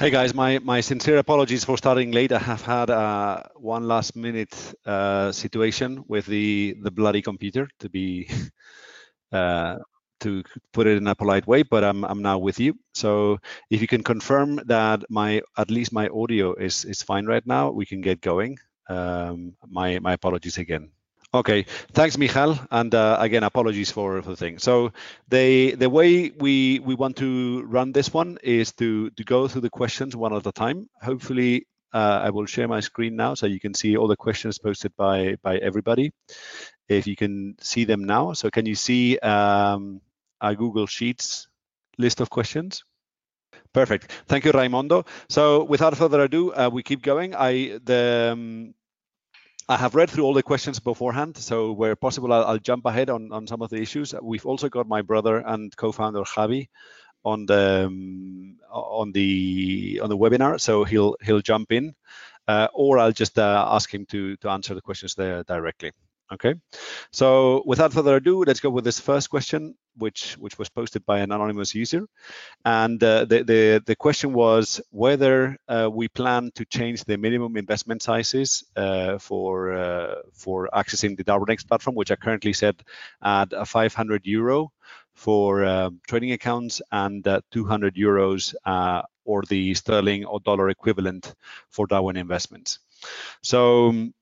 Hey guys, my, my sincere apologies for starting late. I have had uh, one last minute uh, situation with the the bloody computer to be uh, to put it in a polite way, but I'm I'm now with you. So if you can confirm that my at least my audio is is fine right now, we can get going. Um, my my apologies again. Okay, thanks, Michal, and uh, again, apologies for, for the thing. So the the way we we want to run this one is to to go through the questions one at a time. Hopefully, uh, I will share my screen now so you can see all the questions posted by by everybody. If you can see them now, so can you see um, a Google Sheets list of questions? Perfect. Thank you, Raimondo. So without further ado, uh, we keep going. I the um, I have read through all the questions beforehand, so where possible, I'll, I'll, jump ahead on, on some of the issues. We've also got my brother and co-founder Javi on the um, on the on the webinar, so he'll he'll jump in, uh, or I'll just uh, ask him to to answer the questions there directly. Okay, so without further ado, let's go with this first question, which which was posted by an anonymous user, and uh, the, the the question was whether uh, we plan to change the minimum investment sizes uh, for uh, for accessing the Darwinex platform, which are currently set at 500 euro for um, trading accounts and uh, 200 euros uh, or the sterling or dollar equivalent for Darwin investments. So um,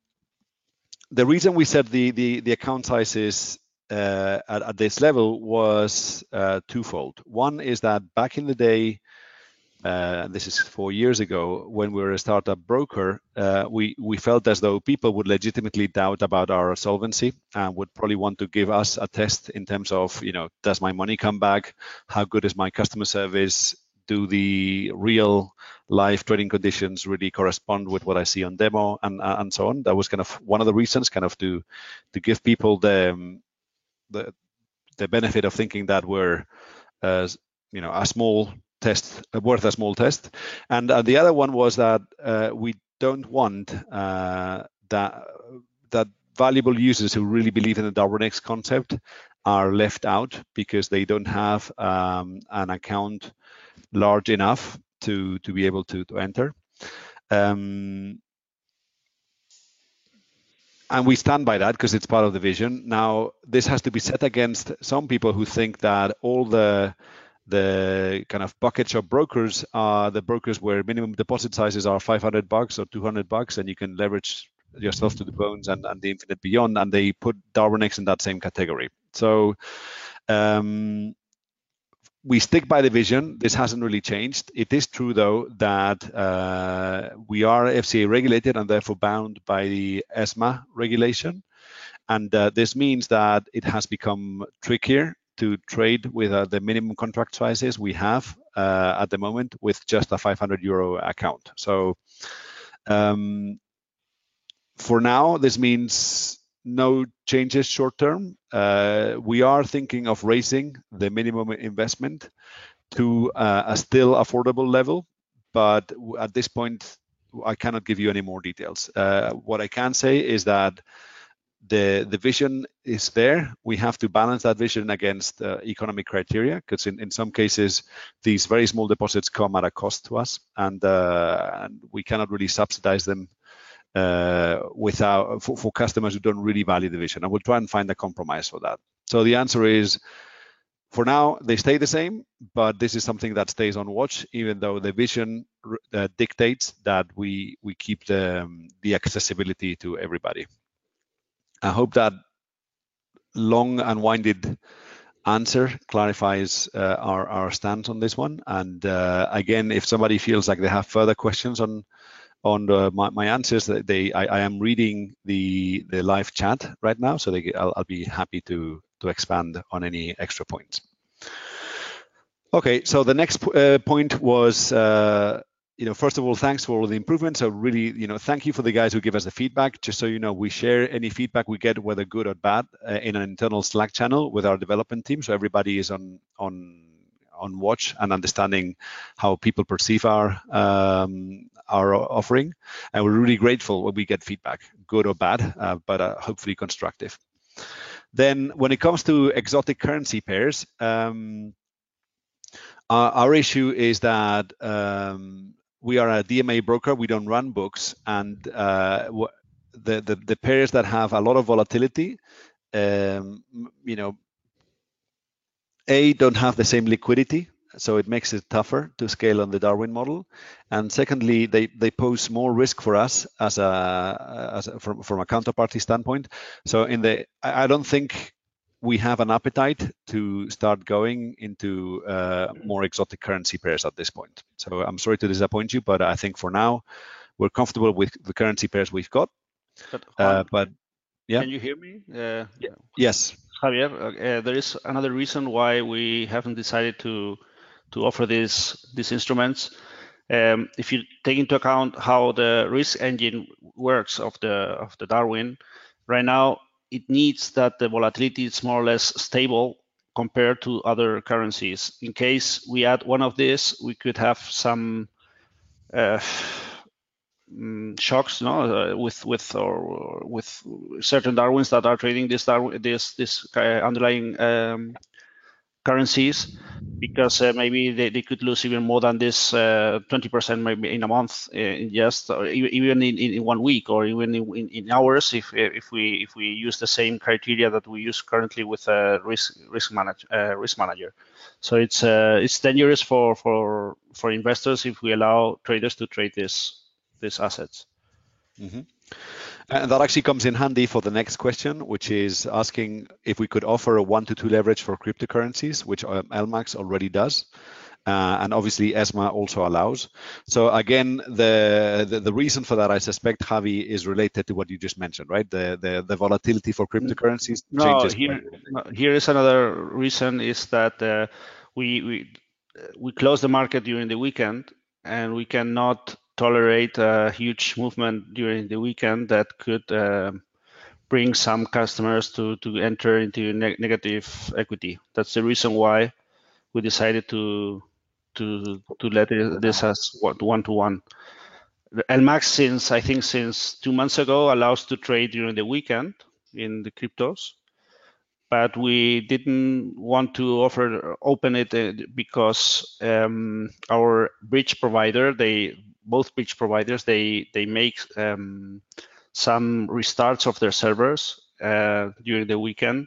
the reason we set the the, the account sizes uh, at, at, this level was uh, twofold. One is that back in the day, uh, this is four years ago, when we were a startup broker, uh, we we felt as though people would legitimately doubt about our solvency and would probably want to give us a test in terms of, you know, does my money come back? How good is my customer service? do the real life trading conditions really correspond with what I see on demo and uh, and so on. That was kind of one of the reasons, kind of to to give people the um, the the benefit of thinking that we're uh, you know a small test worth a small test, and uh, the other one was that uh, we don't want uh, that that valuable users who really believe in the Darwinex concept are left out because they don't have um, an account large enough to to be able to to enter. Um, and we stand by that because it's part of the vision. Now, this has to be set against some people who think that all the the kind of buckets of brokers are the brokers where minimum deposit sizes are 500 bucks or 200 bucks, and you can leverage yourself to the bones and, and the infinite beyond, and they put Darwinex in that same category. So um, we stick by the vision. This hasn't really changed. It is true, though, that uh, we are FCA regulated and therefore bound by the ESMA regulation. And uh, this means that it has become trickier to trade with uh, the minimum contract sizes we have uh, at the moment with just a 500 euro account. So um, for now, this means no changes short term. Uh, we are thinking of raising the minimum investment to uh, a still affordable level, but at this point, I cannot give you any more details. Uh, what I can say is that the the vision is there. We have to balance that vision against economic criteria because in, some cases these very small deposits come at a cost to us, and we cannot really subsidize them uh, without for, for, customers who don't really value the vision. I will try and find a compromise for that. So the answer is, for now they stay the same, but this is something that stays on watch, even though the vision uh, dictates that we we keep the um, the accessibility to everybody. I hope that long and winded answer clarifies uh, our our stance on this one. And uh, again, if somebody feels like they have further questions on on the, my, my answers. That they, I, I, am reading the the live chat right now, so they, I'll, I'll be happy to to expand on any extra points. Okay, so the next uh, point was, uh, you know, first of all, thanks for all the improvements. So really, you know, thank you for the guys who give us the feedback. Just so you know, we share any feedback we get, whether good or bad, uh, in an internal Slack channel with our development team. So everybody is on on on watch and understanding how people perceive our um, our offering. And we're really grateful when we get feedback, good or bad, uh, but uh, hopefully constructive. Then when it comes to exotic currency pairs, um, our, our, issue is that um, we are a DMA broker. We don't run books, and uh, the, the, the pairs that have a lot of volatility, um, you know, a don't have the same liquidity, so it makes it tougher to scale on the Darwin model. And secondly, they they pose more risk for us as a as a, from from a counterparty standpoint. So in the I don't think we have an appetite to start going into uh, more exotic currency pairs at this point. So I'm sorry to disappoint you, but I think for now we're comfortable with the currency pairs we've got. But, uh, but yeah, can you hear me? Uh, yeah. Yes, Javier. Uh, there is another reason why we haven't decided to to offer these these instruments. Um, if you take into account how the risk engine works of the of the Darwin, right now it needs that the volatility is more or less stable compared to other currencies. In case we add one of these, we could have some uh, mm, shocks, no, uh, with with or with certain Darwins that are trading this Darwin, this this uh, underlying um, currencies because uh, maybe they, they could lose even more than this uh, 20% maybe in a month uh, in just or even in, in one week or even in, in hours if if we if we use the same criteria that we use currently with a risk risk manage uh, risk manager so it's uh, it's dangerous for for for investors if we allow traders to trade this these assets mm-hmm. And that actually comes in handy for the next question, which is asking if we could offer a one to two leverage for cryptocurrencies, which um, LMAX already does. Uh, and obviously ESMA also allows. So again, the, the, the reason for that, I suspect, Javi, is related to what you just mentioned, right? The the, the volatility for cryptocurrencies no, changes. Here, here is another reason is that uh, we we we close the market during the weekend, and we cannot tolerate a huge movement during the weekend that could uh, bring some customers to, to enter into ne negative equity. That's the reason why we decided to to to let it, this as one to one. LMAX since I think since two months ago allows to trade during the weekend in the cryptos, but we didn't want to offer open it uh, because um, our bridge provider they both bridge providers they they make um, some restarts of their servers uh, during the weekend,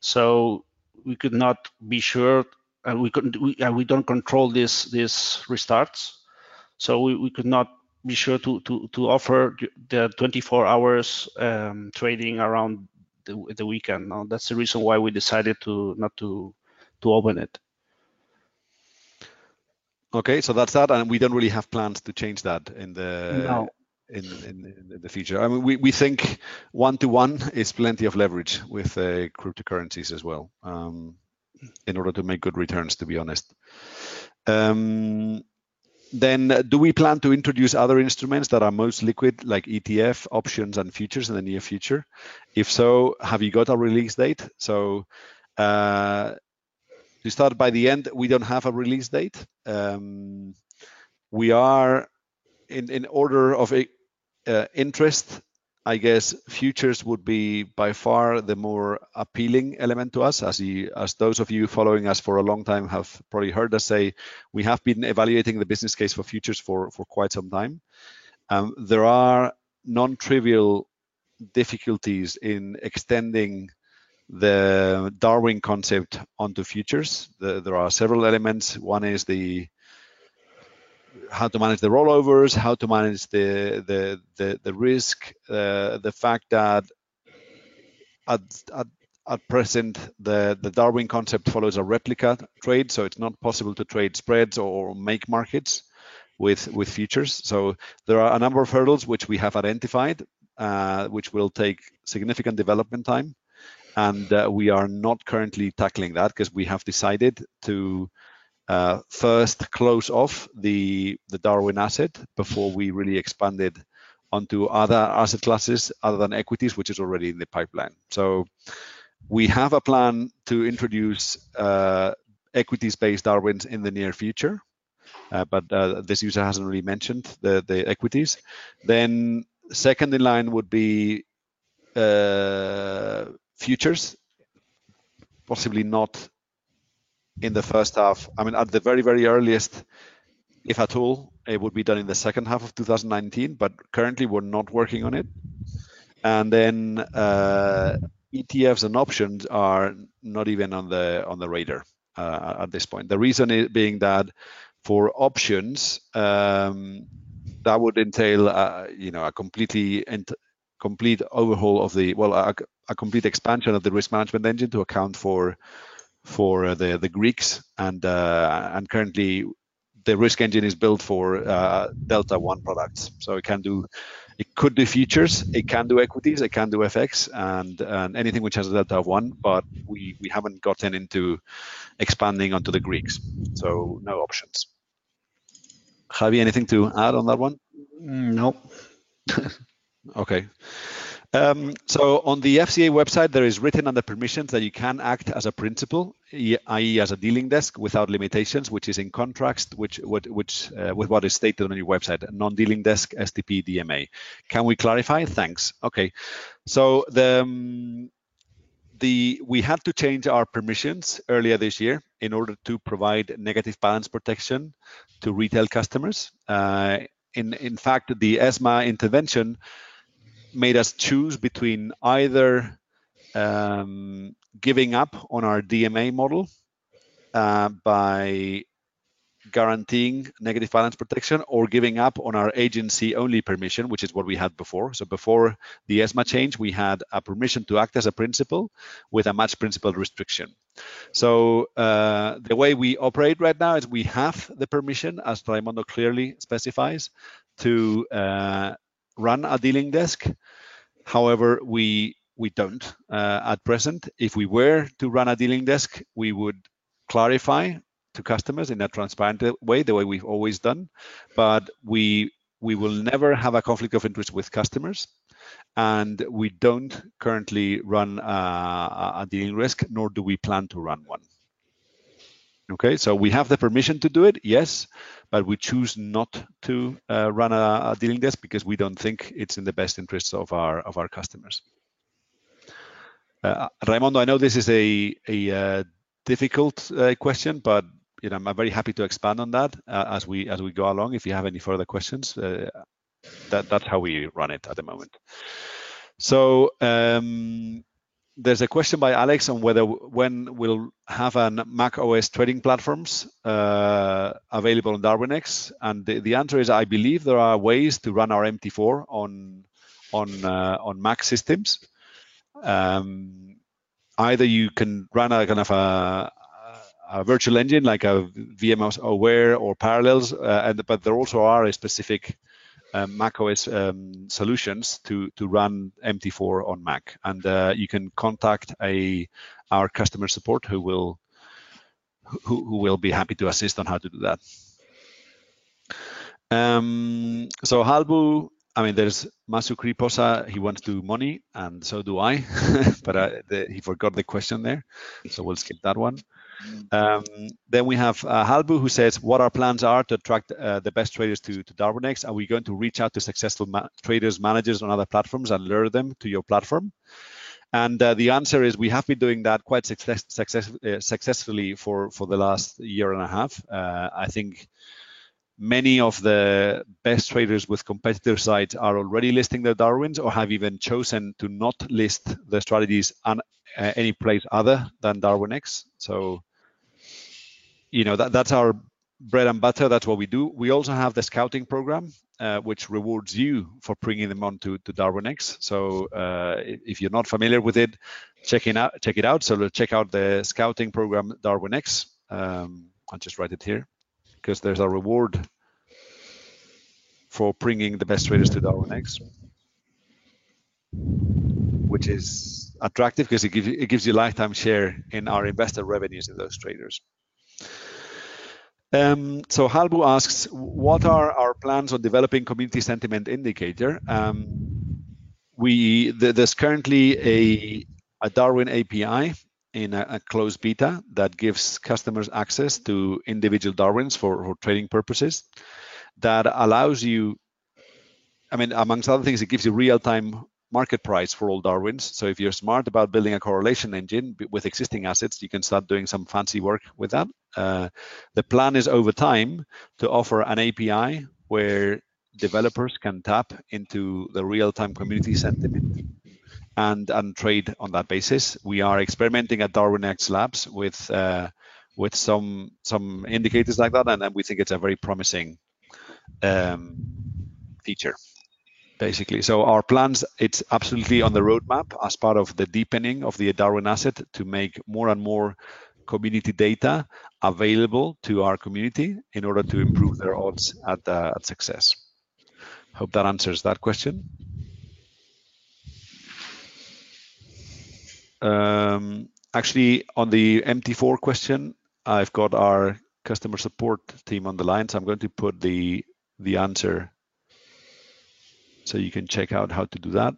so we could not be sure, and we couldn't we, we don't control this these restarts, so we, we could not be sure to to to offer the 24 hours um, trading around the, the weekend. Now, that's the reason why we decided to not to to open it. Okay, so that's that, and we don't really have plans to change that in the no. in, in, in the future. I mean, we, we think one to one is plenty of leverage with uh, cryptocurrencies as well, um, in order to make good returns. To be honest. Um, then, do we plan to introduce other instruments that are most liquid, like ETF, options, and futures in the near future? If so, have you got a release date? So, uh, to start by the end, we don't have a release date. Um, we are in, in order of uh, interest, I guess futures would be by far the more appealing element to us. As, you, as those of you following us for a long time have probably heard us say, we have been evaluating the business case for futures for, for quite some time. Um, there are non-trivial difficulties in extending the Darwin concept onto futures. The, there are several elements. One is the how to manage the rollovers, how to manage the the the, the risk, uh, the fact that at, at at present the the Darwin concept follows a replica trade, so it's not possible to trade spreads or make markets with with futures. So there are a number of hurdles which we have identified, uh, which will take significant development time and uh, we are not currently tackling that because we have decided to uh, first close off the the Darwin asset before we really expanded onto other asset classes other than equities, which is already in the pipeline. So we have a plan to introduce uh, equities-based Darwins in the near future, uh, but uh, this user hasn't really mentioned the the equities. Then second in line would be uh, futures, possibly not in the first half. I mean, at the very, very earliest, if at all, it would be done in the second half of 2019, but currently we're not working on it. And then uh, ETFs and options are not even on the on the radar uh, at this point. The reason being that for options, um, that would entail, uh, you know, a completely complete overhaul of the well, a, a, complete expansion of the risk management engine to account for for the the Greeks and uh, and currently the risk engine is built for uh, Delta One products, so it can do it could do futures, it can do equities, it can do FX, and, and anything which has a delta of one. But we we haven't gotten into expanding onto the Greeks, so no options. Javi, anything to add on that one? Mm, no. okay. Um, so on the FCA website, there is written under permissions that you can act as a principal, i.e., as a dealing desk without limitations, which is in contrast which, which, which uh, with what is stated on your website, non-dealing desk STP DMA. Can we clarify? Thanks. Okay. So the um, the we had to change our permissions earlier this year in order to provide negative balance protection to retail customers. Uh, in in fact, the ESMA intervention made us choose between either um, giving up on our DMA model uh, by guaranteeing negative balance protection or giving up on our agency only permission, which is what we had before. So before the ESMA change, we had a permission to act as a principal with a match principal restriction. So uh, the way we operate right now is we have the permission, as Raimondo clearly specifies, to uh, run a dealing desk. However, we we don't uh, at present. If we were to run a dealing desk, we would clarify to customers in a transparent way, the way we've always done. But we we will never have a conflict of interest with customers, and we don't currently run a, a dealing risk, nor do we plan to run one. Okay, so we have the permission to do it, yes, but we choose not to uh, run a, a, dealing desk because we don't think it's in the best interests of our of our customers. Uh, Raimondo, I know this is a a uh, difficult uh, question, but you know I'm very happy to expand on that uh, as we as we go along. If you have any further questions, uh, that that's how we run it at the moment. So. Um, there's a question by Alex on whether when we'll have an Mac OS trading platforms uh, available on Darwinex, and the, the, answer is I believe there are ways to run our MT4 on on uh, on Mac systems. Um, either you can run a kind of a, a virtual engine like a VMware or Parallels, uh, and but there also are a specific um, Mac OS um, solutions to to run MT4 on Mac, and uh, you can contact a our customer support who will who, who will be happy to assist on how to do that. Um, so Halbu, I mean, there's Masu Kriposa, he wants to money, and so do I, but uh, the, he forgot the question there, so we'll skip that one. Um, then we have uh, Halbu who says what our plans are to attract uh, the best traders to, to Darwinex. Are we going to reach out to successful ma- traders, managers on other platforms and lure them to your platform? And uh, the answer is we have been doing that quite success, success, uh, successfully for, for the last year and a half. Uh, I think many of the best traders with competitor sites are already listing their Darwins or have even chosen to not list their strategies on uh, any place other than Darwinex. So, you know, that, that's our bread and butter. That's what we do. We also have the scouting program, uh, which rewards you for bringing them on to, to Darwinex. So uh, if you're not familiar with it, check it out. Check it out. So check out the scouting program Darwinex. Um, I'll just write it here because there's a reward for bringing the best traders to Darwinex, which is attractive because it gives you, it gives you lifetime share in our investor revenues in those traders. Um, so Halbu asks, what are our plans on developing community sentiment indicator? Um, we there's currently a, a Darwin API in a, a, closed beta that gives customers access to individual Darwins for, for trading purposes. That allows you, I mean, amongst other things, it gives you real-time market price for all Darwins. So if you're smart about building a correlation engine with existing assets, you can start doing some fancy work with that. Uh, the plan is over time to offer an API where developers can tap into the real-time community sentiment and and trade on that basis. We are experimenting at Darwinex Labs with uh, with some some indicators like that, and, and we think it's a very promising um, feature. Basically, so our plans it's absolutely on the roadmap as part of the deepening of the Darwin asset to make more and more community data available to our community in order to improve their odds at, uh, at success. Hope that answers that question. Um, actually, on the MT4 question, I've got our customer support team on the line, so I'm going to put the the answer so you can check out how to do that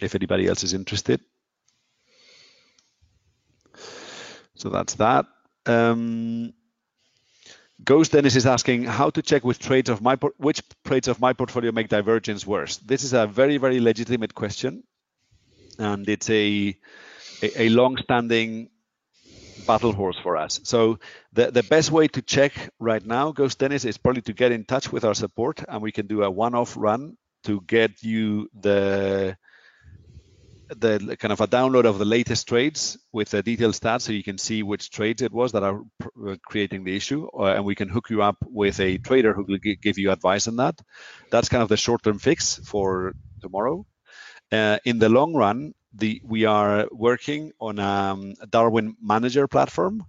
if anybody else is interested. So that's that. Um, Ghost Dennis is asking how to check which trades of my which trades of my portfolio make divergence worse. This is a very very legitimate question, and it's a a, a long-standing battle horse for us. So the the best way to check right now, Ghost Dennis, is probably to get in touch with our support, and we can do a one-off run to get you the the kind of a download of the latest trades with the detailed stats so you can see which trades it was that are uh, creating the issue uh, and we can hook you up with a trader who will give you advice on that. That's kind of the short-term fix for tomorrow. Uh, in the long run the we are working on um, a darwin manager platform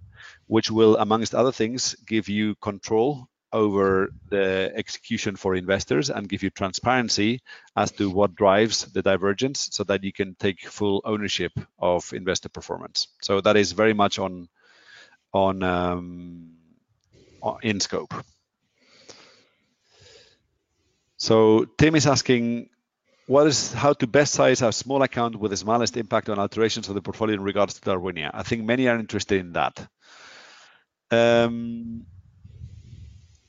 which will amongst other things give you control over the execution for investors and give you transparency as to what drives the divergence so that you can take full ownership of investor performance. So that is very much on on um, in scope. So Tim is asking, what is how to best size a small account with the smallest impact on alterations of the portfolio in regards to Darwinia? I think many are interested in that. Um,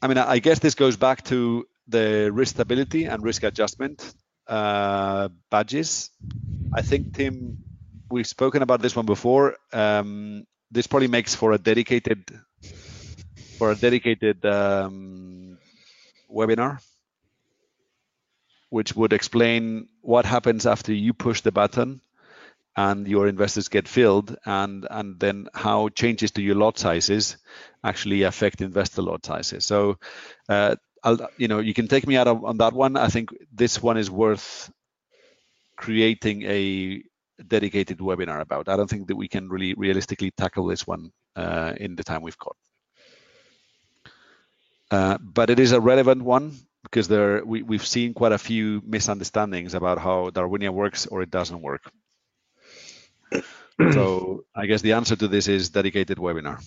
I mean, I guess this goes back to the risk stability and risk adjustment uh, badges. I think, Tim, we've spoken about this one before. Um, this probably makes for a dedicated for a dedicated um, webinar, which would explain what happens after you push the button and your investors get filled and and then how changes to your lot sizes actually affect investor lot sizes. So uh, I'll, you know you can take me out of, on that one. I think this one is worth creating a dedicated webinar about. I don't think that we can really realistically tackle this one uh, in the time we've got. Uh, but it is a relevant one because there we, we've seen quite a few misunderstandings about how darwinia works or it doesn't work so I guess the answer to this is dedicated webinar.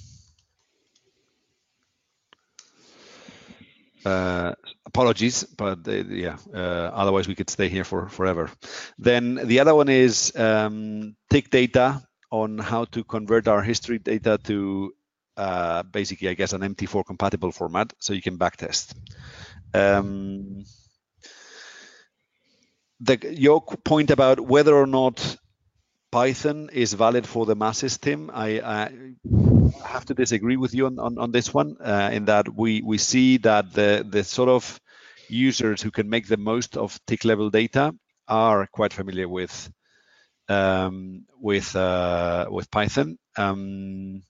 Uh, apologies, but uh, yeah, uh, otherwise we could stay here for forever. Then the other one is um, take data on how to convert our history data to uh, basically, I guess, an MT4 compatible format so you can backtest. Um, the, your point about whether or not Python is valid for the masses, Tim. I, I have to disagree with you on, on, on this one uh, in that we, we see that the, the sort of users who can make the most of tick level data are quite familiar with um, with uh, with Python. Um,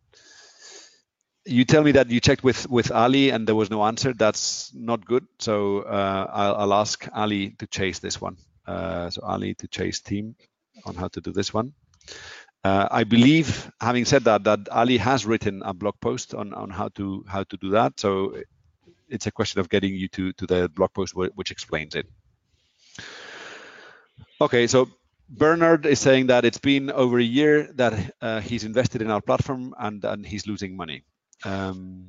you tell me that you checked with with Ali and there was no answer. That's not good. So uh, I'll, I'll, ask Ali to chase this one. Uh, so Ali to chase team on how to do this one. Uh, I believe, having said that, that Ali has written a blog post on, on how to how to do that. So it's a question of getting you to to the blog post which explains it. Okay, so Bernard is saying that it's been over a year that uh, he's invested in our platform and and he's losing money. Um,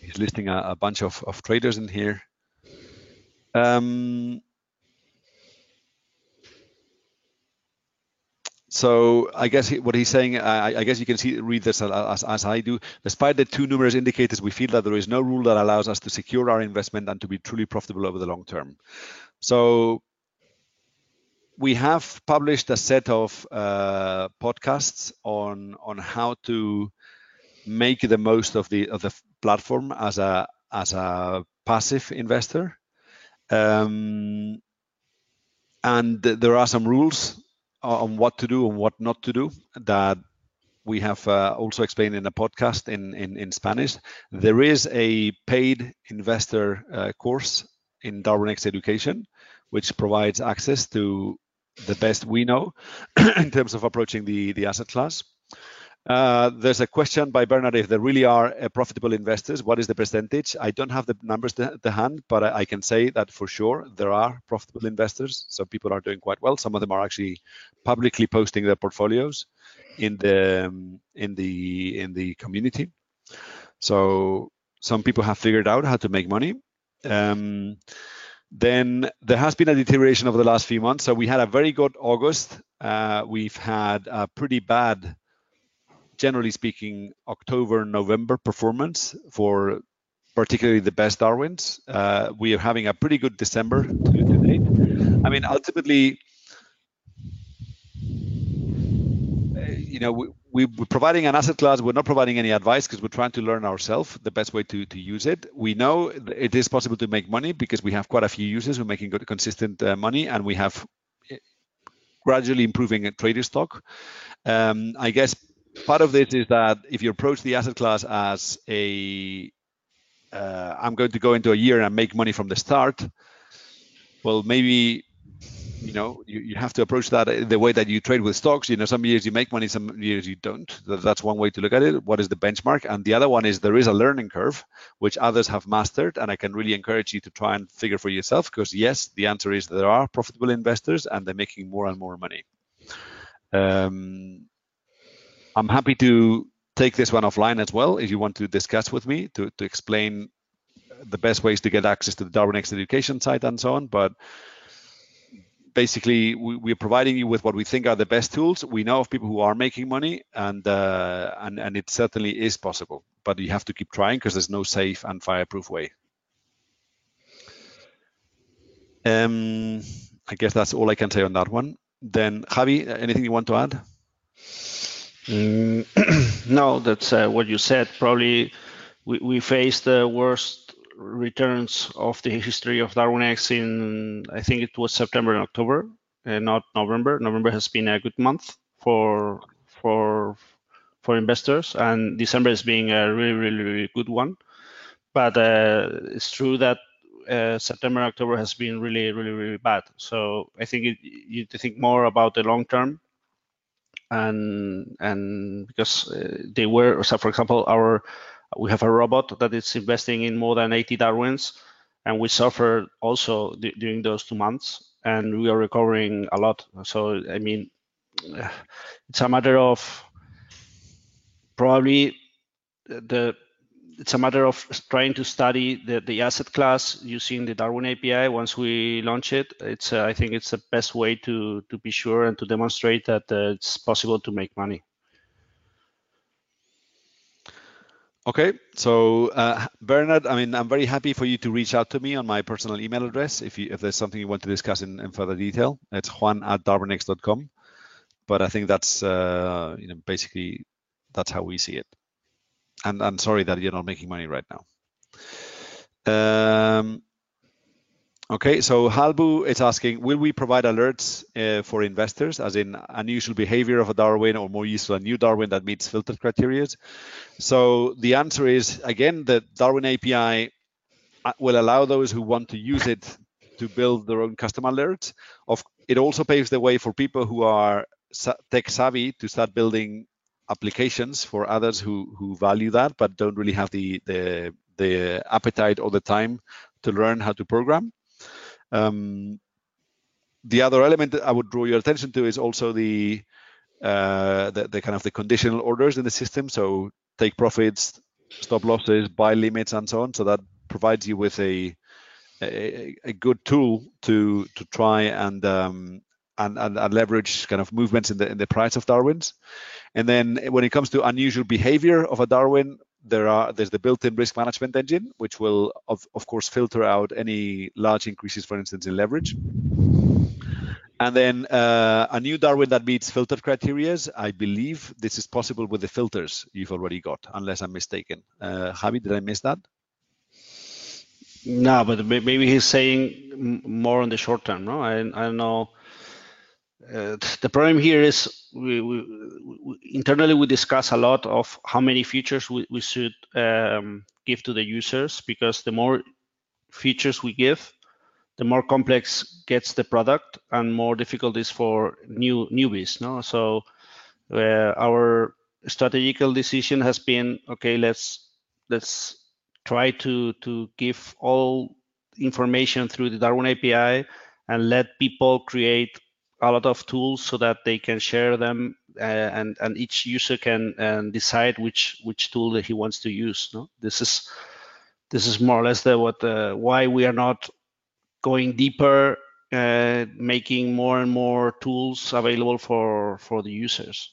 he's listing a, a bunch of, of traders in here. Um, So I guess what he's saying, I, I guess you can see read this as, as, I do. Despite the two numerous indicators, we feel that there is no rule that allows us to secure our investment and to be truly profitable over the long term. So we have published a set of uh, podcasts on on how to make the most of the of the platform as a as a passive investor. Um, and there are some rules on what to do and what not to do that we have uh, also explained in a podcast in, in, in, Spanish. There is a paid investor uh, course in Darwinex Education, which provides access to the best we know in terms of approaching the, the asset class. Uh, there's a question by Bernard if there really are uh, profitable investors. What is the percentage? I don't have the numbers to, to hand, but I, I, can say that for sure there are profitable investors. So people are doing quite well. Some of them are actually publicly posting their portfolios in the um, in the in the community. So some people have figured out how to make money. Um, then there has been a deterioration over the last few months. So we had a very good August. Uh, we've had a pretty bad generally speaking, October, November performance for particularly the best Darwins. Uh, we are having a pretty good December to, date. I mean, ultimately, uh, you know, we, we, are providing an asset class. We're not providing any advice because we're trying to learn ourselves the best way to, to use it. We know it is possible to make money because we have quite a few users who are making good, consistent uh, money, and we have uh, gradually improving trader stock. Um, I guess part of this is that if you approach the asset class as a uh, I'm going to go into a year and make money from the start, well, maybe you know you, you have to approach that the way that you trade with stocks. You know, some years you make money, some years you don't. That's one way to look at it. What is the benchmark? And the other one is there is a learning curve which others have mastered, and I can really encourage you to try and figure for yourself. Because yes, the answer is there are profitable investors and they're making more and more money. Um, I'm happy to take this one offline as well if you want to discuss with me to, to explain the best ways to get access to the Darwinex education site and so on. But basically, we, are providing you with what we think are the best tools. We know of people who are making money, and uh, and and it certainly is possible. But you have to keep trying because there's no safe and fireproof way. Um, I guess that's all I can say on that one. Then Javi, anything you want to add? Mm, no, that's uh, what you said. Probably we, we faced the worst returns of the history of Darwinex in, I think it was September and October, and not November. November has been a good month for for for investors, and December is being a really, really, really good one. But uh, it's true that uh, September, October has been really, really, really bad. So I think it, you need to think more about the long term and and because uh, they were so for example our we have a robot that is investing in more than 80 darwins and we suffered also during those two months and we are recovering a lot. So i mean it's a matter of probably the it's a matter of trying to study the, the asset class using the Darwin API. Once we launch it, it's uh, I think it's the best way to to be sure and to demonstrate that uh, it's possible to make money. Okay, so uh, Bernard, I mean, I'm very happy for you to reach out to me on my personal email address if you if there's something you want to discuss in, in further detail. It's juan at darwinex.com. But I think that's uh, you know basically that's how we see it and I'm sorry that you're not making money right now. Um, okay, so Halbu is asking, will we provide alerts uh, for investors, as in unusual behavior of a Darwin or more useful a new Darwin that meets filtered criteria? So the answer is, again, the Darwin API uh, will allow those who want to use it to build their own custom alerts. Of, it also paves the way for people who are tech savvy to start building applications for others who who value that but don't really have the the the appetite or the time to learn how to program. Um, the other element I would draw your attention to is also the, uh, the, the kind of the conditional orders in the system. So take profits, stop losses, buy limits, and so on. So that provides you with a a, a good tool to to try and um, and, and, and leverage kind of movements in the in the price of Darwin's. And then when it comes to unusual behavior of a Darwin, there are there's the built-in risk management engine, which will of, of course filter out any large increases, for instance, in leverage. And then uh, a new Darwin that meets filtered criteria. I believe this is possible with the filters you've already got, unless I'm mistaken. Uh, Javi, did I miss that? No, but maybe he's saying more on the short term. No, I, I don't know. Uh, the problem here is we, we, we, internally we discuss a lot of how many features we, we should um, give to the users because the more features we give, the more complex gets the product and more difficult is for new newbies. No, so uh, our strategical decision has been okay. Let's let's try to to give all information through the Darwin API and let people create a lot of tools so that they can share them uh, and and each user can uh, decide which which tool that he wants to use. No, this is this is more or less the what uh, why we are not going deeper, uh, making more and more tools available for for the users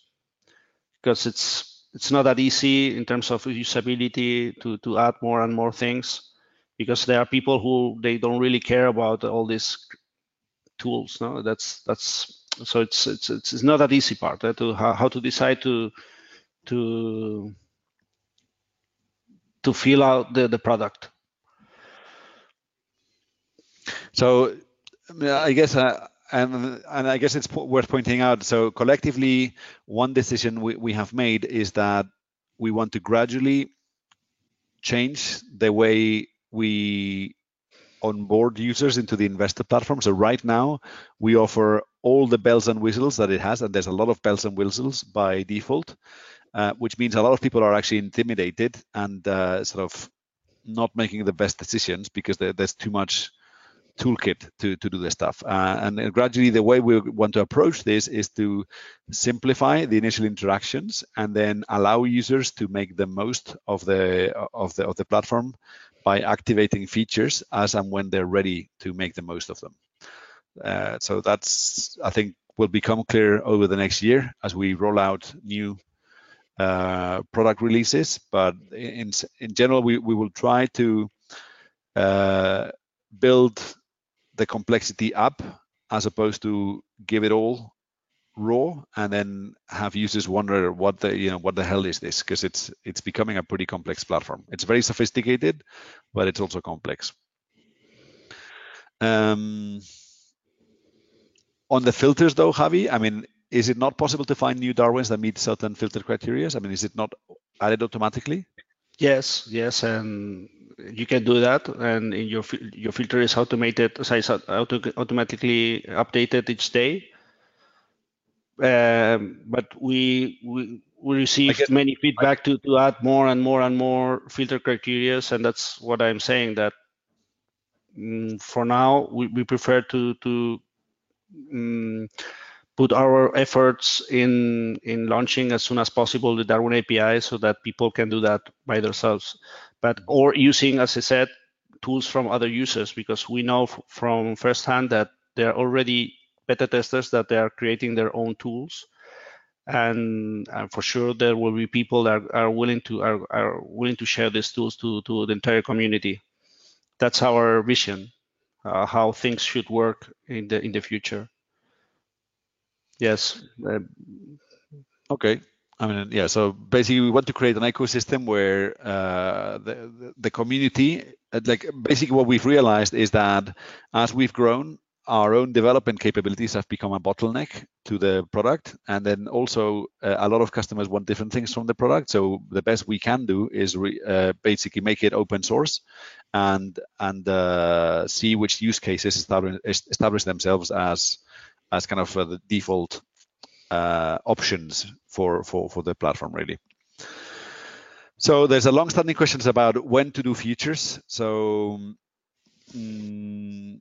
because it's it's not that easy in terms of usability to to add more and more things because there are people who they don't really care about all these tools no that's that's so it's it's it's not that easy part eh, to how, how to decide to to to fill out the the product so i guess uh, and and I guess it's worth pointing out. So collectively, one decision we, we have made is that we want to gradually change the way we onboard users into the investor platform. So right now, we offer all the bells and whistles that it has, and there's a lot of bells and whistles by default, uh, which means a lot of people are actually intimidated and uh, sort of not making the best decisions because there, there's too much toolkit to, to do the stuff. Uh, and gradually, the way we want to approach this is to simplify the initial interactions and then allow users to make the most of the of the of the platform by activating features as and when they're ready to make the most of them. Uh, so that's I think will become clear over the next year as we roll out new uh, product releases. But in in general, we we will try to uh, build the complexity up as opposed to give it all raw and then have users wonder what the you know what the hell is this? Because it's it's becoming a pretty complex platform. It's very sophisticated but it's also complex. Um, on the filters though javi i mean is it not possible to find new darwins that meet certain filter criteria i mean is it not added automatically? Yes yes and you can do that, and in your your filter is automated, size auto, automatically updated each day. Um, but we we we received many feedback to to add more and more and more filter criteria, and that's what I'm saying that mm, for now we, we prefer to to um, put our efforts in in launching as soon as possible the Darwin API so that people can do that by themselves but or using, as I said, tools from other users because we know from firsthand that there are already beta testers that they are creating their own tools. And, and for sure there will be people that are, are willing to are, are willing to share these tools to, to the entire community. That's our vision, uh, how things should work in the in the future. Yes. Uh, okay. I mean, yeah. So basically, we want to create an ecosystem where uh, the the community, like basically, what we've realized is that as we've grown, our own development capabilities have become a bottleneck to the product, and then also uh, a lot of customers want different things from the product. So the best we can do is re, uh, basically make it open source, and and uh, see which use cases establish, establish themselves as as kind of uh, the default uh, options for, for, for the platform really. So there's a long-standing questions about when to do features. So mm,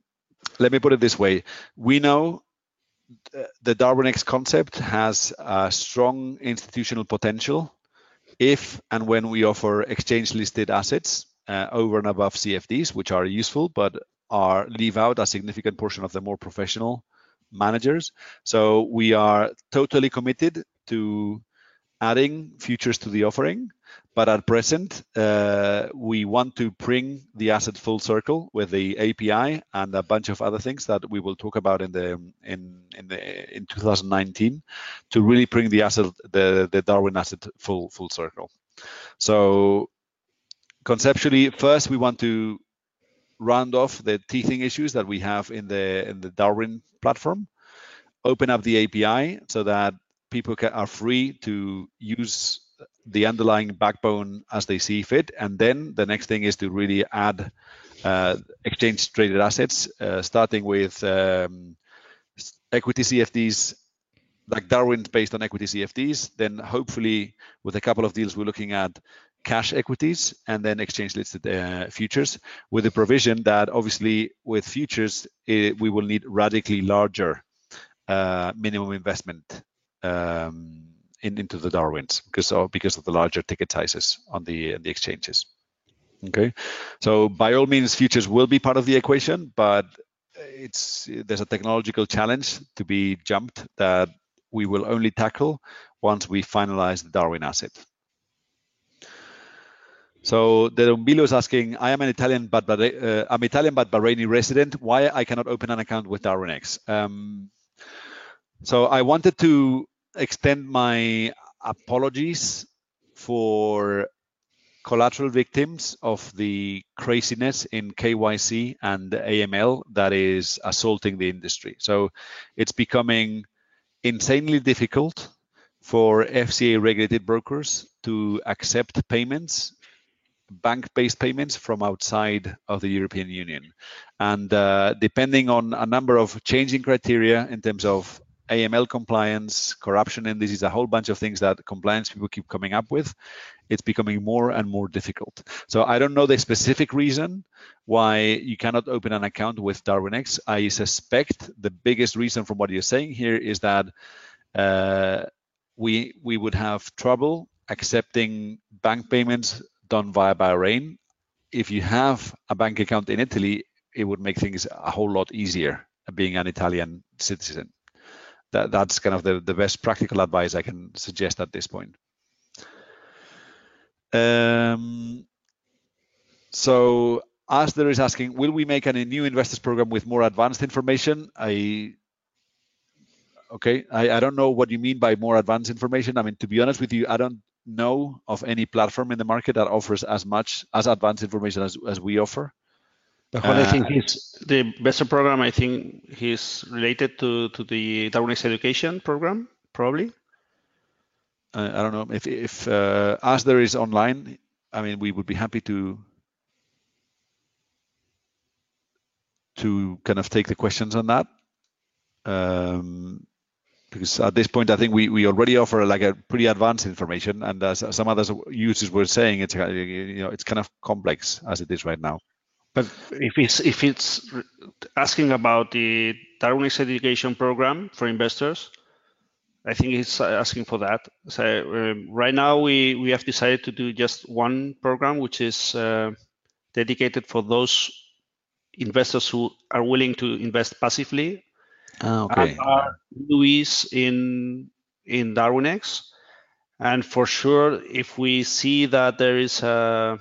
let me put it this way: we know the Darwinex concept has a strong institutional potential if and when we offer exchange-listed assets uh, over and above CFDs, which are useful but are leave out a significant portion of the more professional managers. So we are totally committed to adding features to the offering, but at present uh, we want to bring the asset full circle with the API and a bunch of other things that we will talk about in the in in the in 2019 to really bring the asset the the Darwin asset full full circle. So conceptually, first we want to round off the teething issues that we have in the in the Darwin platform, open up the API so that people are free to use the underlying backbone as they see fit, and then the next thing is to really add uh, exchange traded assets, uh, starting with um, equity CFDs like Darwin's based on equity CFDs. Then hopefully with a couple of deals, we're looking at cash equities and then exchange listed uh, futures with the provision that obviously with futures, it, we will need radically larger uh, minimum investment um, in, into the Darwins because of, because of the larger ticket sizes on the, the exchanges. Okay, so by all means, futures will be part of the equation, but it's there's a technological challenge to be jumped that we will only tackle once we finalize the Darwin asset. So the Umbilo is asking, I am an Italian but uh, I'm Italian but Bahraini resident. Why I cannot open an account with Darwinex? Um, so I wanted to extend my apologies for collateral victims of the craziness in KYC and AML that is assaulting the industry. So it's becoming insanely difficult for FCA regulated brokers to accept payments, bank based payments from outside of the European Union. And uh, depending on a number of changing criteria in terms of AML compliance, corruption and this is a whole bunch of things that compliance people keep coming up with, it's becoming more and more difficult. So I don't know the specific reason why you cannot open an account with Darwinex. I suspect the biggest reason from what you're saying here is that uh, we we would have trouble accepting bank payments done via Bahrain. If you have a bank account in Italy, it would make things a whole lot easier being an Italian citizen that, that's kind of the, the best practical advice I can suggest at this point. Um, so Asder is asking, will we make any new investors program with more advanced information? I okay, I, I don't know what you mean by more advanced information. I mean, to be honest with you, I don't know of any platform in the market that offers as much as advanced information as, as we offer. But I think he's the best program. I think he's related to to the Darwinex education program, probably. Uh, I don't know if if uh, as there is online. I mean, we would be happy to to kind of take the questions on that. Um, because at this point, I think we, we already offer like a pretty advanced information, and as some other users were saying, it's you know it's kind of complex as it is right now. But if it's if it's asking about the Darwinex education program for investors, I think it's asking for that. So um, right now we we have decided to do just one program, which is uh, dedicated for those investors who are willing to invest passively. Ah, okay. Are Luis in in DarwinX, and for sure, if we see that there is a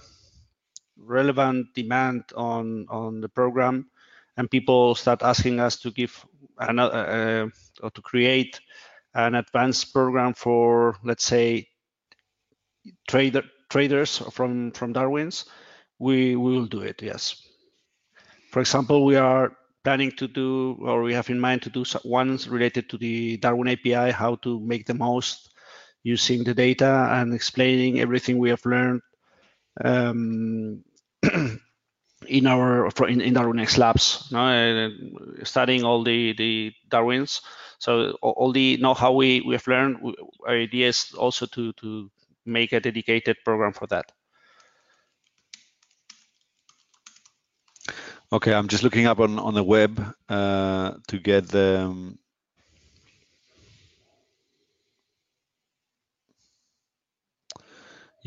relevant demand on on the program, and people start asking us to give another uh, or to create an advanced program for let's say trader traders from from Darwin's, we, we will do it. Yes. For example, we are planning to do, or we have in mind to do ones related to the Darwin API, how to make the most using the data and explaining everything we have learned um, in our in, in Darwinex labs, no? Uh, studying all the the Darwins. So all the know-how we we have learned, our idea is also to to make a dedicated program for that. Okay, I'm just looking up on on the web uh, to get the. Um,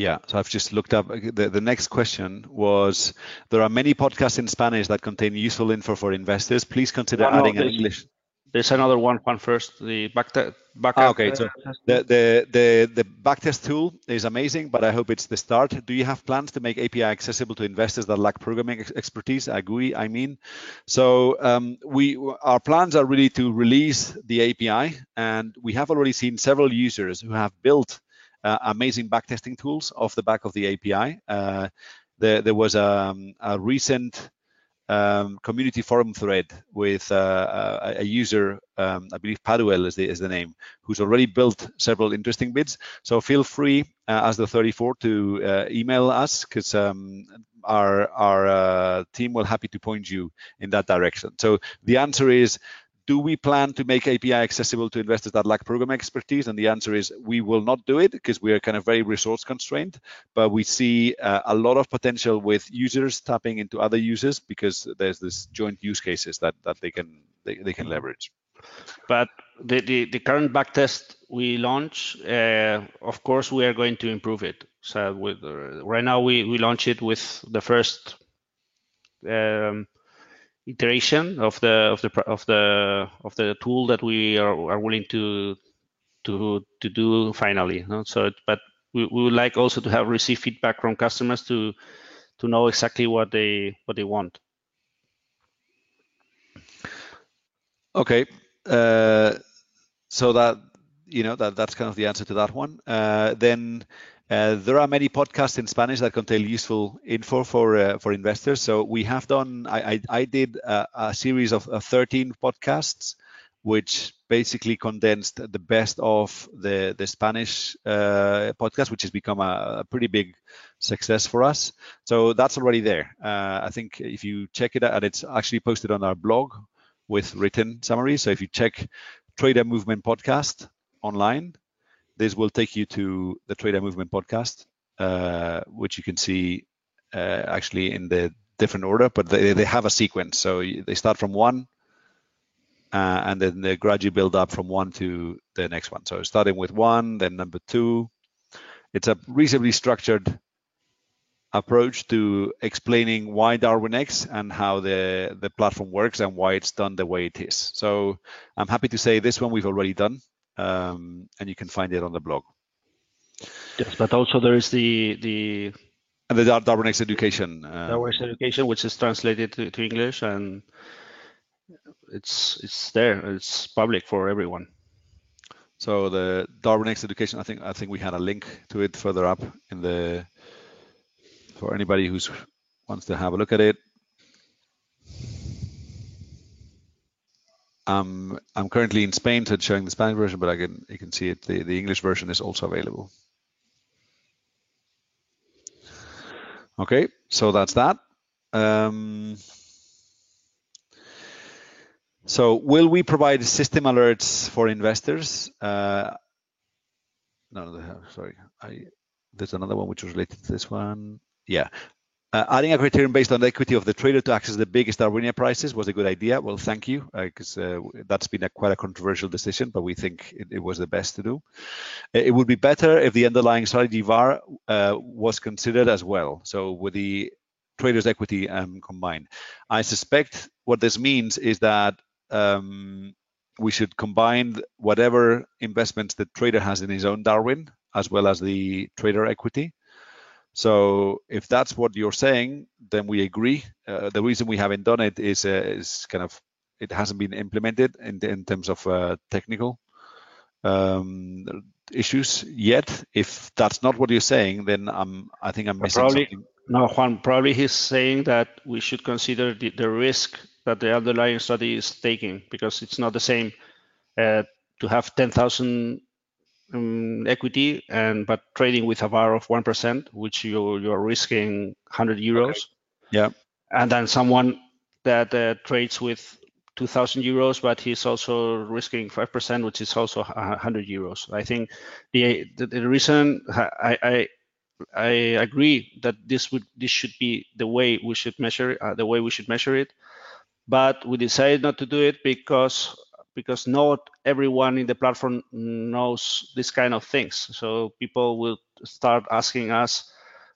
Yeah, so I've just looked up. The, the next question was There are many podcasts in Spanish that contain useful info for investors. Please consider adding an English. There's another one, Juan, first. The back, back ah, okay, so the, the, the, the backtest tool is amazing, but I hope it's the start. Do you have plans to make API accessible to investors that lack programming expertise? AGUI, I mean. So um, we our plans are really to release the API, and we have already seen several users who have built uh, amazing backtesting tools off the back of the API. Uh, there, there, was a, um, a recent um, community forum thread with uh, a, a, user, um, I believe Paduel is the, is the name, who's already built several interesting bids. So feel free, uh, as the 34, to uh, email us because um, our our uh, team will happy to point you in that direction. So the answer is do we plan to make API accessible to investors that lack program expertise? And the answer is we will not do it because we are kind of very resource constrained, but we see uh, a lot of potential with users tapping into other users because there's this joint use cases that, that they can they, they can leverage. But the, the, the current backtest we launch, uh, of course, we are going to improve it. So with, uh, right now we, we launch it with the first um, iteration of the of the of the of the tool that we are, are willing to to to do finally. No? So, but we, we would like also to have received feedback from customers to to know exactly what they what they want. Okay, uh, so that you know that that's kind of the answer to that one. Uh, then uh, there are many podcasts in Spanish that contain useful info for uh, for investors. So we have done. I I, I did a, a, series of 13 podcasts, which basically condensed the best of the the Spanish uh, podcast, which has become a, a, pretty big success for us. So that's already there. Uh, I think if you check it out, and it's actually posted on our blog with written summaries. So if you check Trader Movement podcast online this will take you to the Trader Movement podcast, uh, which you can see uh, actually in the different order, but they, they have a sequence. So they start from one, uh, and then they gradually build up from one to the next one. So starting with one, then number two. It's a reasonably structured approach to explaining why Darwinex and how the, the platform works and why it's done the way it is. So I'm happy to say this one we've already done um, and you can find it on the blog. Yes, but also there is the the and the Darwinex Education. Uh, Darwin X Education, which is translated to, to English, and it's it's there. It's public for everyone. So the Darwinex Education, I think I think we had a link to it further up in the for anybody who's wants to have a look at it. Um, I'm currently in Spain, so it's showing the Spanish version, but I can you can see it. The, the English version is also available. Okay, so that's that. Um, so will we provide system alerts for investors? Uh, no, sorry, I, there's another one which was related to this one. Yeah, uh, adding a criterion based on the equity of the trader to access the biggest Darwinia prices was a good idea. Well, thank you, because uh, uh, that's been a quite a controversial decision, but we think it, it, was the best to do. It would be better if the underlying strategy VAR uh, was considered as well. So with the trader's equity um, combined. I suspect what this means is that um, we should combine whatever investments the trader has in his own Darwin as well as the trader equity so if that's what you're saying, then we agree. Uh, the reason we haven't done it is uh, is kind of it hasn't been implemented in, in terms of uh, technical um, issues yet. If that's not what you're saying, then I'm I think I'm missing probably, something. No, Juan, probably he's saying that we should consider the, the risk that the underlying study is taking because it's not the same uh, to have 10,000 um, equity and but trading with a VAR of one percent, which you you're risking 100 euros. Okay. Yeah. And then someone that uh, trades with 2,000 euros, but he's also risking five percent, which is also 100 euros. I think the the, the reason I, I I agree that this would this should be the way we should measure uh, the way we should measure it, but we decided not to do it because because not everyone in the platform knows this kind of things. So people will start asking us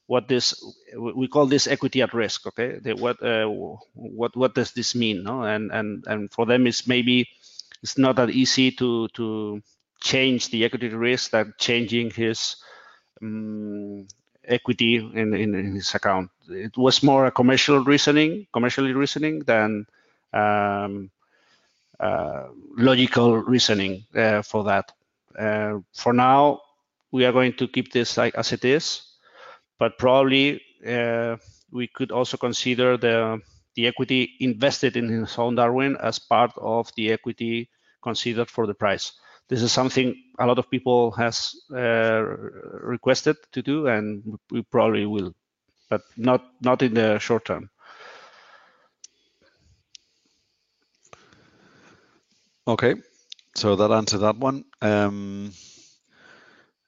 what this we call this equity at risk. Okay, the, what uh, what what does this mean? No, and and and for them it's maybe it's not that easy to to change the equity risk that changing his um, equity in, in, in his account. It was more a commercial reasoning, commercially reasoning than um, logical reasoning uh, for that. Uh, for now, we are going to keep this like as it is, but probably we could also consider the the equity invested in his own Darwin as part of the equity considered for the price. This is something a lot of people has uh, requested to do, and we probably will, but not not in the short term. Okay, so that answered that one. Um,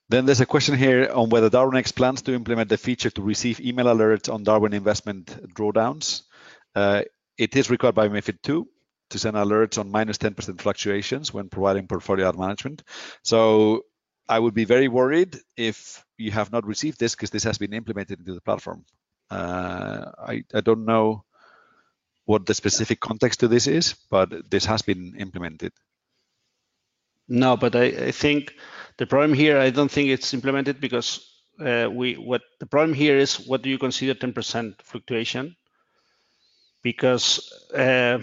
then there's a question here on whether Darwinex plans to implement the feature to receive email alerts on Darwin investment drawdowns. Uh, it is required by MIFID 2 to send alerts on minus 10% fluctuations when providing portfolio management. So I would be very worried if you have not received this because this has been implemented into the platform. Uh, I, I don't know what the specific context to this is, but this has been implemented. No, but I, I think the problem here, I don't think it's implemented because uh, we what the problem here is what do you consider 10% fluctuation? Because uh,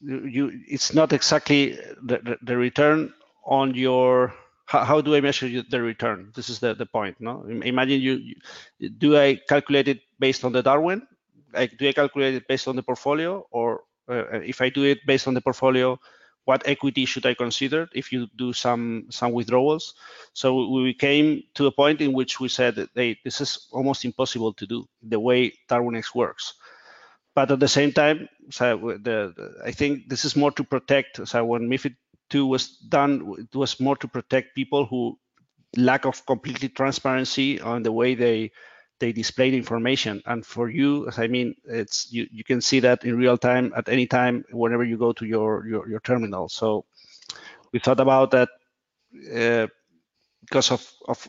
you it's not exactly the, the return on your how, how, do I measure the return? This is the, the point. No, imagine you, you do I calculate it based on the Darwin? Like, do I calculate it based on the portfolio, or uh, if I do it based on the portfolio, what equity should I consider if you do some some withdrawals? So we came to a point in which we said that hey, this is almost impossible to do the way Darwinex works. But at the same time, so the, the, I think this is more to protect. So when MiFID II was done, it was more to protect people who lack of completely transparency on the way they they display the information. And for you, I mean, it's you, you can see that in real time at any time whenever you go to your your, your terminal. So we thought about that uh, because of of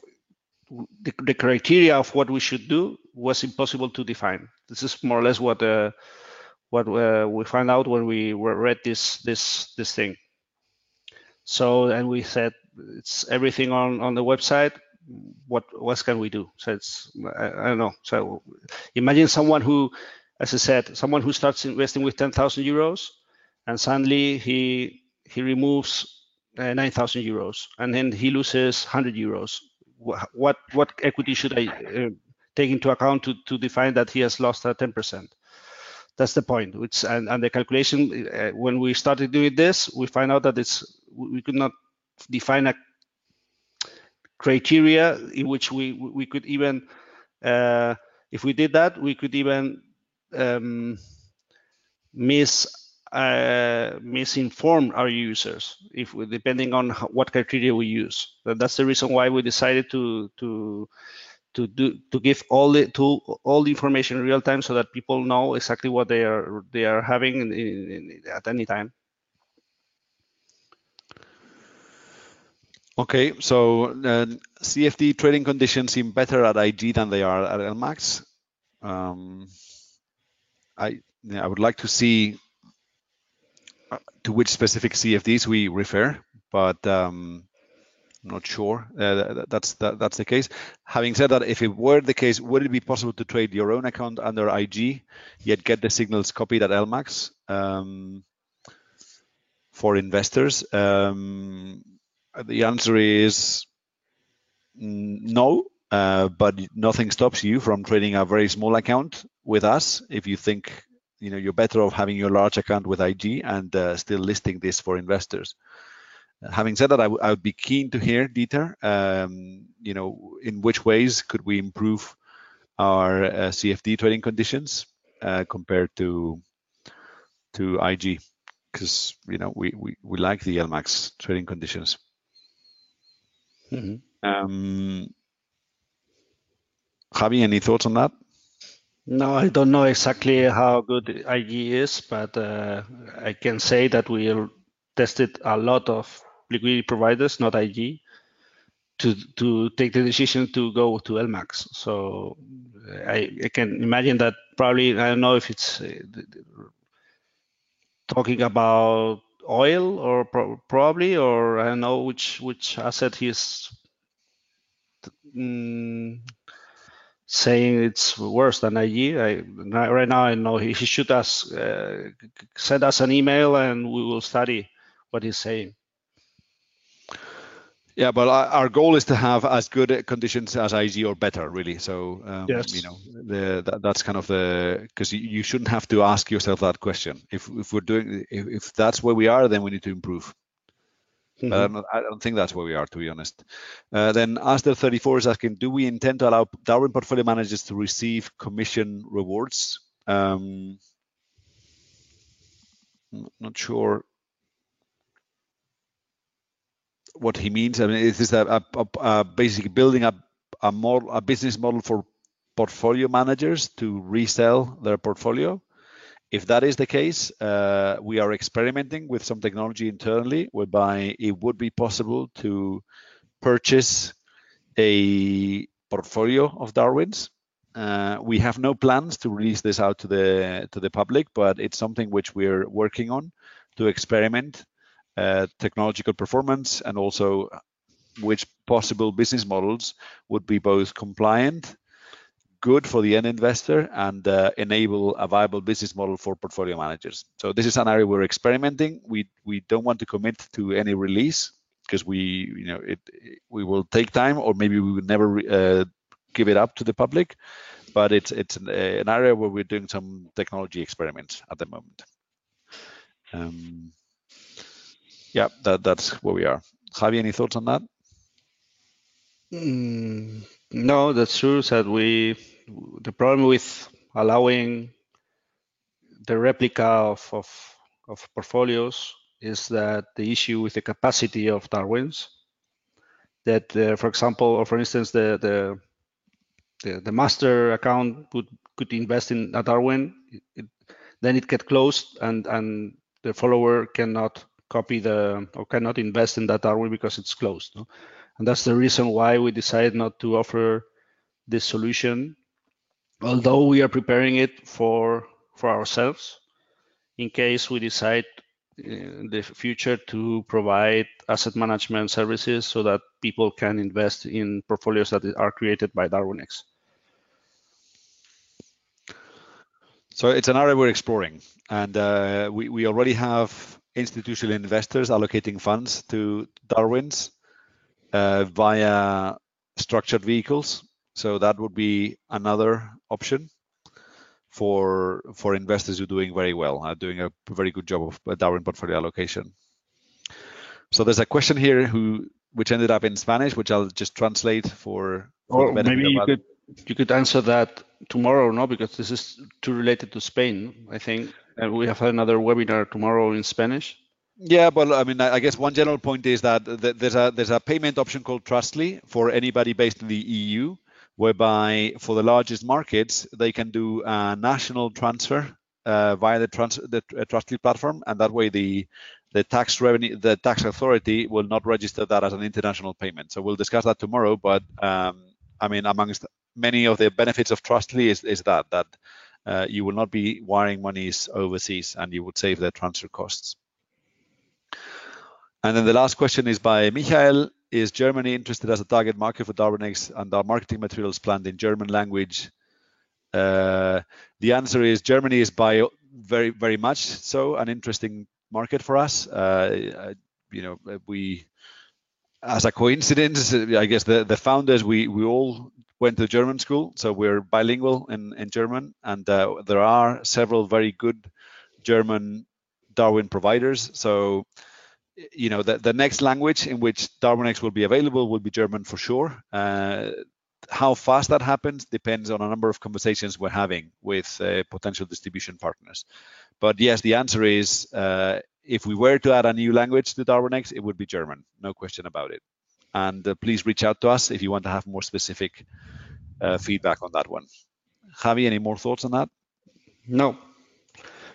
the, the, criteria of what we should do was impossible to define. This is more or less what uh, what uh, we found out when we read this this this thing. So and we said it's everything on on the website what what can we do? So it's I, I, don't know. So imagine someone who, as I said, someone who starts investing with 10,000 euros, and suddenly he he removes uh, 9,000 euros, and then he loses 100 euros. What what equity should I uh, take into account to to define that he has lost 10%? That's the point. Which and, and the calculation uh, when we started doing this, we find out that it's we could not define a criteria in which we we could even uh, if we did that we could even um, mis uh, misinform our users if we, depending on what criteria we use. That's the reason why we decided to to to do to give all the to all the information in real time so that people know exactly what they are they are having in, in, in, at any time. Okay, so uh, CFD trading conditions seem better at IG than they are at LMAX. Um, I I would like to see uh, to which specific CFDs we refer, but um, I'm not sure uh, that's that, that's the case. Having said that, if it were the case, would it be possible to trade your own account under IG, yet get the signals copied at LMAX um, for investors? Um, the answer is no, uh, but nothing stops you from trading a very small account with us if you think you know you're better off having your large account with IG and uh, still listing this for investors. having said that, I, would be keen to hear, Dieter, um, you know, in which ways could we improve our uh, CFD trading conditions uh, compared to to IG? Because you know we, we, we like the LMAX trading conditions. Mm-hmm. Um, Javi, any thoughts on that? No, I don't know exactly how good IG is, but uh, I can say that we tested a lot of liquidity providers, not IG, to to take the decision to go to LMAX. So I, I can imagine that probably I don't know if it's uh, talking about oil or pro probably, or I don't know which which asset he's mm, saying it's worse than IG. I, right now, I know he, he should us uh, send us an email and we will study what he's saying. Yeah, but our goal is to have as good conditions as IG or better, really. So um, yes. you know, the, that, that's kind of the because you, shouldn't have to ask yourself that question. If if we're doing if, if that's where we are, then we need to improve. Mm-hmm. I, don't, I, don't, think that's where we are, to be honest. Uh, then Aster34 is asking, do we intend to allow Darwin portfolio managers to receive commission rewards? Um, not sure what he means. I mean, is this a, a, a basically building a a, model, a business model for portfolio managers to resell their portfolio? If that is the case, uh, we are experimenting with some technology internally whereby it would be possible to purchase a portfolio of Darwin's. Uh, we have no plans to release this out to the to the public, but it's something which we're working on to experiment technological performance and also which possible business models would be both compliant good for the end investor and uh, enable a viable business model for portfolio managers. So this is an area we're experimenting. We we don't want to commit to any release because we you know it, we will take time or maybe we would never uh, give it up to the public. But it's it's an, uh, an, area where we're doing some technology experiments at the moment. Um, yeah, that that's where we are. Javi, any thoughts on that? Mm, no, that's true. That we the problem with allowing the replica of, of, of portfolios is that the issue with the capacity of Darwin's that uh, for example or for instance the, the the, the master account would could invest in a Darwin it, then it get closed and and the follower cannot copy the or cannot invest in that Darwin because it's closed no? and that's the reason why we decided not to offer this solution although we are preparing it for for ourselves in case we decide in the future to provide asset management services so that people can invest in portfolios that are created by Darwinex. So it's an area we're exploring, and uh, we we already have institutional investors allocating funds to Darwin's uh, via structured vehicles so that would be another option for for investors who are doing very well, are doing a very good job of Darwin portfolio allocation. So there's a question here who which ended up in Spanish, which I'll just translate for. for or maybe you could you could answer that tomorrow, no? Because this is too related to Spain, I think. And we have another webinar tomorrow in Spanish. Yeah, but I mean, I guess one general point is that there's a there's a payment option called Trustly for anybody based in the EU, whereby for the largest markets they can do a national transfer uh, via the, trans- the uh, Trustly platform, and that way the the tax revenue, the tax authority will not register that as an international payment. So we'll discuss that tomorrow. But um, I mean, amongst many of the benefits of Trustly is, is that that uh, you will not be wiring monies overseas, and you would save their transfer costs. And then the last question is by Michael. Is Germany interested as a target market for Darwinex and our marketing materials planned in German language? Uh, the answer is Germany is by very, very much so an interesting market for us. Uh, you know, we, as a coincidence, I guess the, the founders, we, we all went to German school, so we're bilingual in, in German, and uh, there are several very good German Darwin providers. So you know, the, the next language in which Darwinex will be available will be German for sure. Uh, how fast that happens depends on a number of conversations we're having with uh, potential distribution partners. But yes, the answer is uh, if we were to add a new language to Darwinex, it would be German, no question about it. And uh, please reach out to us if you want to have more specific uh, feedback on that one. Javi, any more thoughts on that? No.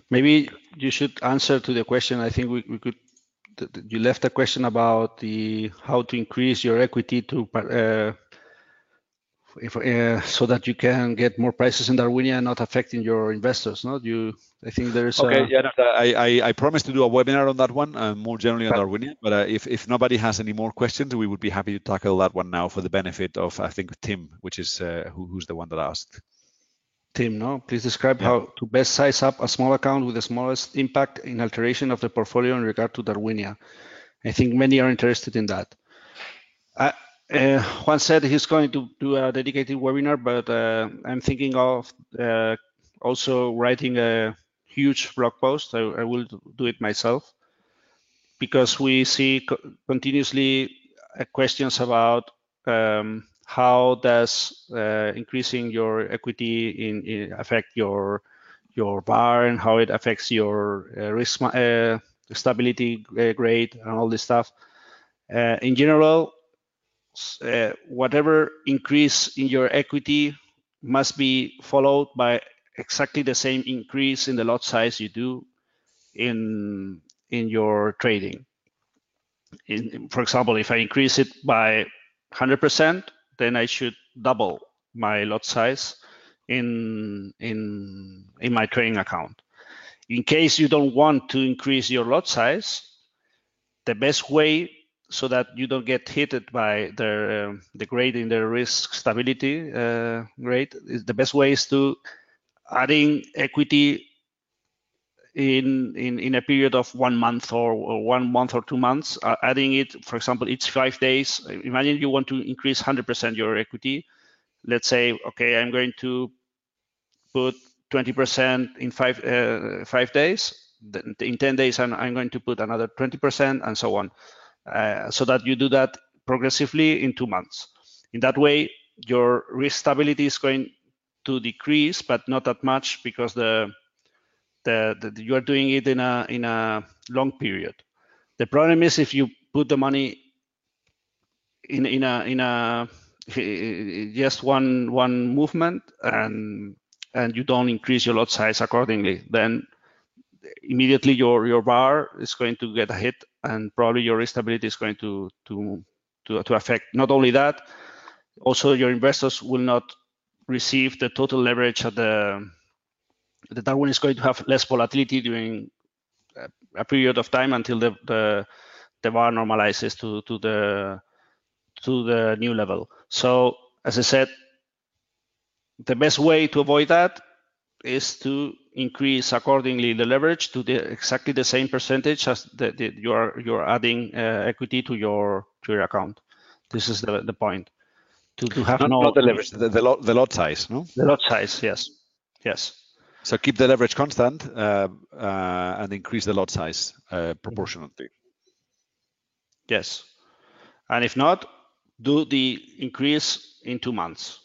Maybe you should answer to the question. I think we, we could you left a question about the how to increase your equity to uh, if, uh, so that you can get more prices in Darwinia and not affecting your investors. No, you. I think there's. Okay, a... yeah, no, I, I I promised to do a webinar on that one, uh, more generally on Darwinia. But uh, if if nobody has any more questions, we would be happy to tackle that one now for the benefit of I think Tim, which is uh, who, who's the one that asked. Tim, no? Please describe yeah. how to best size up a small account with the smallest impact in alteration of the portfolio in regard to Darwinia. I think many are interested in that. Uh, Juan said he's going to do a dedicated webinar, but uh, I'm thinking of uh, also writing a huge blog post. I, I, will do it myself because we see co continuously uh, questions about um, how does uh, increasing your equity in, in, affect your your VaR and how it affects your uh, risk stability grade and all this stuff. in general, uh, whatever increase in your equity must be followed by exactly the same increase in the lot size you do in in your trading. In, for example, if I increase it by 100%, then I should double my lot size in in in my trading account. In case you don't want to increase your lot size, the best way so that you don't get hit by the um, the grade in the risk stability uh, grade. The best way is to adding equity in in in a period of one month or, or one month or two months. Uh, adding it, for example, each five days. Imagine you want to increase 100% your equity. Let's say, okay, I'm going to put 20% in five uh, five days. In 10 days, I'm, I'm going to put another 20% and so on. Uh, so that you do that progressively in two months. In that way, your risk stability is going to decrease, but not that much because the, the, the you are doing it in a in a long period. The problem is if you put the money in in a in a just one one movement and and you don't increase your lot size accordingly, then immediately your your VaR is going to get a hit and probably your stability is going to to to, to affect not only that also your investors will not receive the total leverage at the the darwin is going to have less volatility during a period of time until the the, the VaR normalizes to to the to the new level. So as i said the best way to avoid that is to increase accordingly the leverage to the exactly the same percentage as the, the you are you're adding uh, equity to your to your account. This is the, the point. To, to have not, no, not the leverage, the, the lot the lot size, no? The lot size, yes, yes. So keep the leverage constant uh, uh, and increase the lot size uh, proportionately. Yes, and if not, do the increase in two months.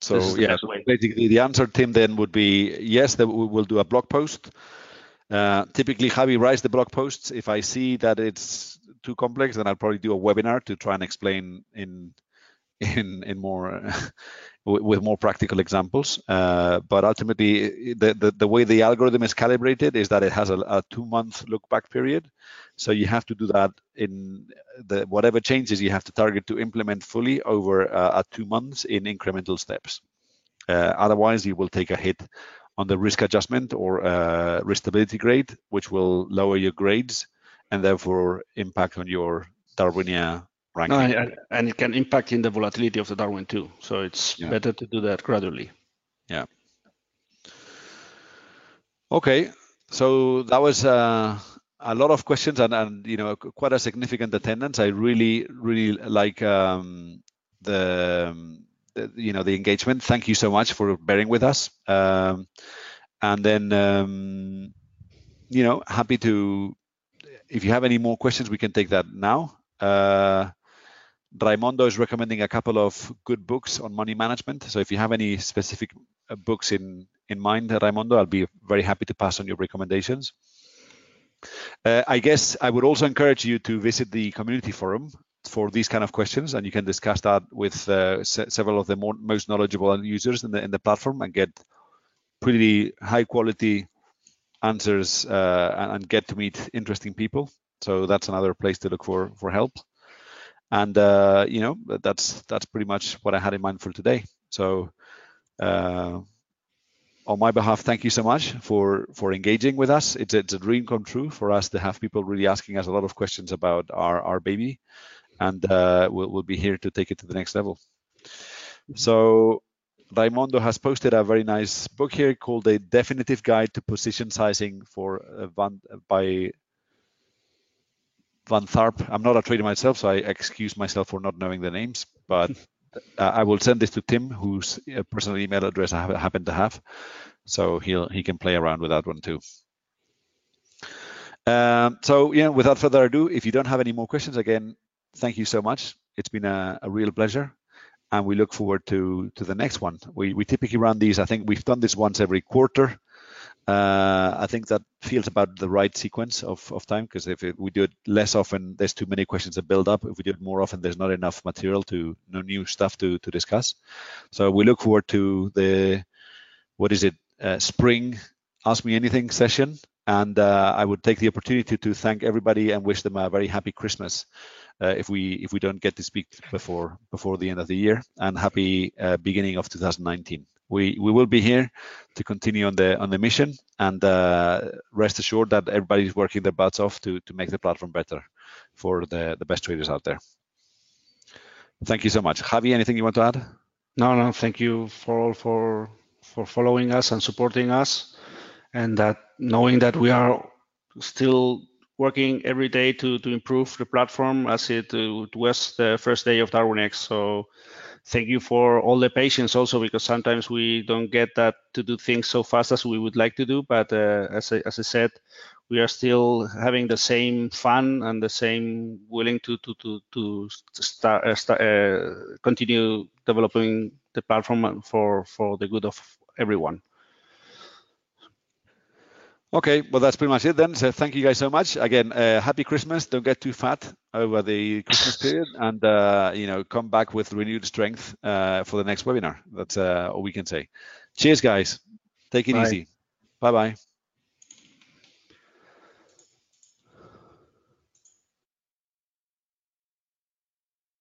So yeah, basically the answer, Tim, then would be yes, that we will do a blog post. Uh, typically, Javi writes the blog posts. If I see that it's too complex, then I'll probably do a webinar to try and explain in in in more with more practical examples. Uh, but ultimately, the, the, the way the algorithm is calibrated is that it has a, a two month look back period. So you have to do that in the whatever changes you have to target to implement fully over uh, two months in incremental steps. Uh, otherwise, you will take a hit on the risk adjustment or uh, risk stability grade, which will lower your grades and therefore impact on your Darwinia ranking. No, and, and, it can impact in the volatility of the Darwin too. So it's yeah. better to do that gradually. Yeah. Okay, so that was uh, a lot of questions and, and you know quite a significant attendance. I really really like um, the, the, you know the engagement. Thank you so much for bearing with us. Um, and then um, you know happy to if you have any more questions we can take that now. Uh, Raimondo is recommending a couple of good books on money management. So if you have any specific uh, books in in mind, Raimondo, I'll be very happy to pass on your recommendations. Uh, I guess I would also encourage you to visit the community forum for these kind of questions, and you can discuss that with uh, se several of the more, most knowledgeable users in the in the platform and get pretty high quality answers uh, and, and get to meet interesting people. So that's another place to look for for help and uh, you know that's that's pretty much what I had in mind for today. So uh, on my behalf, thank you so much for for engaging with us. It's it's a dream come true for us to have people really asking us a lot of questions about our our baby, and uh, we'll we'll be here to take it to the next level. So. Raimondo has posted a very nice book here called A Definitive Guide to Position Sizing for uh, by Van Tharp. I'm not a trader myself, so I excuse myself for not knowing the names, but uh, I will send this to Tim, whose uh, personal email address I happen to have, so he'll he can play around with that one too. Um, so yeah, without further ado, if you don't have any more questions, again, thank you so much. It's been a, a real pleasure, and we look forward to to the next one. We we typically run these. I think we've done this once every quarter. Uh, I think that feels about the right sequence of, of time because if it, we do it less often, there's too many questions that build up. If we do it more often, there's not enough material to no new stuff to to discuss. So we look forward to the what is it uh, spring Ask Me Anything session, and uh, I would take the opportunity to thank everybody and wish them a very happy Christmas. Uh, if we if we don't get to speak before before the end of the year, and happy uh, beginning of 2019 we we will be here to continue on the on the mission and uh, rest assured that everybody's working their butts off to to make the platform better for the the best traders out there. Thank you so much. Javi anything you want to add? No no thank you for all for for following us and supporting us and that knowing that we are still working every day to to improve the platform as it, was the first day of darwinex so thank you for all the patience also because sometimes we don't get that to do things so fast as we would like to do but uh, as, I, as i said we are still having the same fun and the same willing to to to, to start, uh, start uh, continue developing the platform for for the good of everyone Okay, well, that's pretty much it then. So thank you guys so much. Again, uh, happy Christmas. Don't get too fat over the Christmas period and, uh, you know, come back with renewed strength uh, for the next webinar. That's uh, all we can say. Cheers, guys. Take it Bye. easy. Bye-bye.